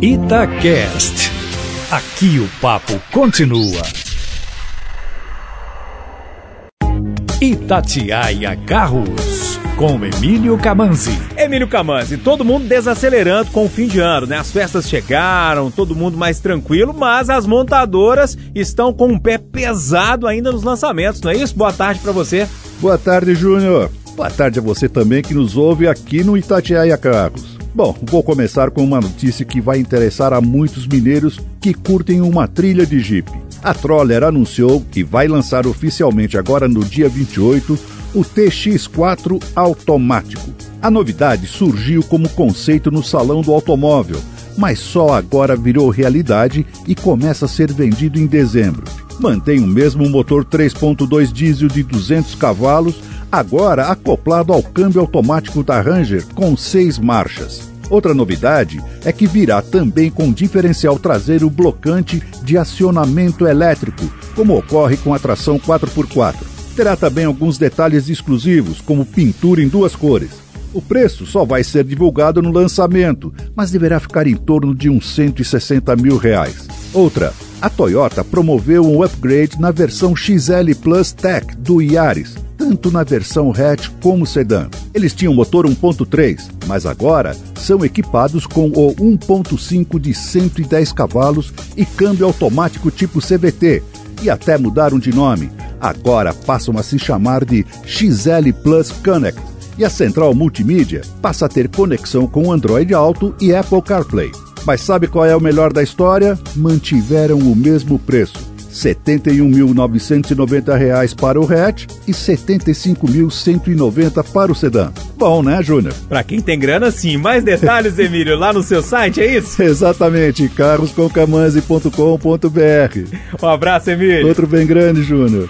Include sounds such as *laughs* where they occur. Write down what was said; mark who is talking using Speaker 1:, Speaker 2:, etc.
Speaker 1: Itacast. Aqui o papo continua. Itatiaia Carros, com Emílio Camanzi.
Speaker 2: Emílio Camanzi, todo mundo desacelerando com o fim de ano, né? As festas chegaram, todo mundo mais tranquilo, mas as montadoras estão com um pé pesado ainda nos lançamentos, não é isso? Boa tarde para você.
Speaker 3: Boa tarde, Júnior. Boa tarde a você também que nos ouve aqui no Itatiaia Carros. Bom, vou começar com uma notícia que vai interessar a muitos mineiros que curtem uma trilha de Jeep. A Troller anunciou que vai lançar oficialmente agora no dia 28 o TX4 automático. A novidade surgiu como conceito no Salão do Automóvel, mas só agora virou realidade e começa a ser vendido em dezembro. Mantém o mesmo motor 3.2 diesel de 200 cavalos agora acoplado ao câmbio automático da Ranger com seis marchas. Outra novidade é que virá também com diferencial traseiro blocante de acionamento elétrico, como ocorre com a tração 4x4. Terá também alguns detalhes exclusivos, como pintura em duas cores. O preço só vai ser divulgado no lançamento, mas deverá ficar em torno de uns 160 mil reais. Outra, a Toyota promoveu um upgrade na versão XL Plus Tech do Yaris, tanto na versão hatch como sedã. Eles tinham motor 1.3, mas agora são equipados com o 1.5 de 110 cavalos e câmbio automático tipo CVT, e até mudaram de nome. Agora passam a se chamar de XL Plus Connect. E a central multimídia passa a ter conexão com Android Auto e Apple CarPlay. Mas sabe qual é o melhor da história? Mantiveram o mesmo preço. R$ 71.990 para o hatch e R$ 75.190 para o sedã. Bom, né, Júnior?
Speaker 2: Para quem tem grana, sim. Mais detalhes, *laughs* Emílio, lá no seu site, é isso?
Speaker 3: Exatamente, carroscomcamanzi.com.br.
Speaker 2: Um abraço, Emílio.
Speaker 3: Outro bem grande, Júnior.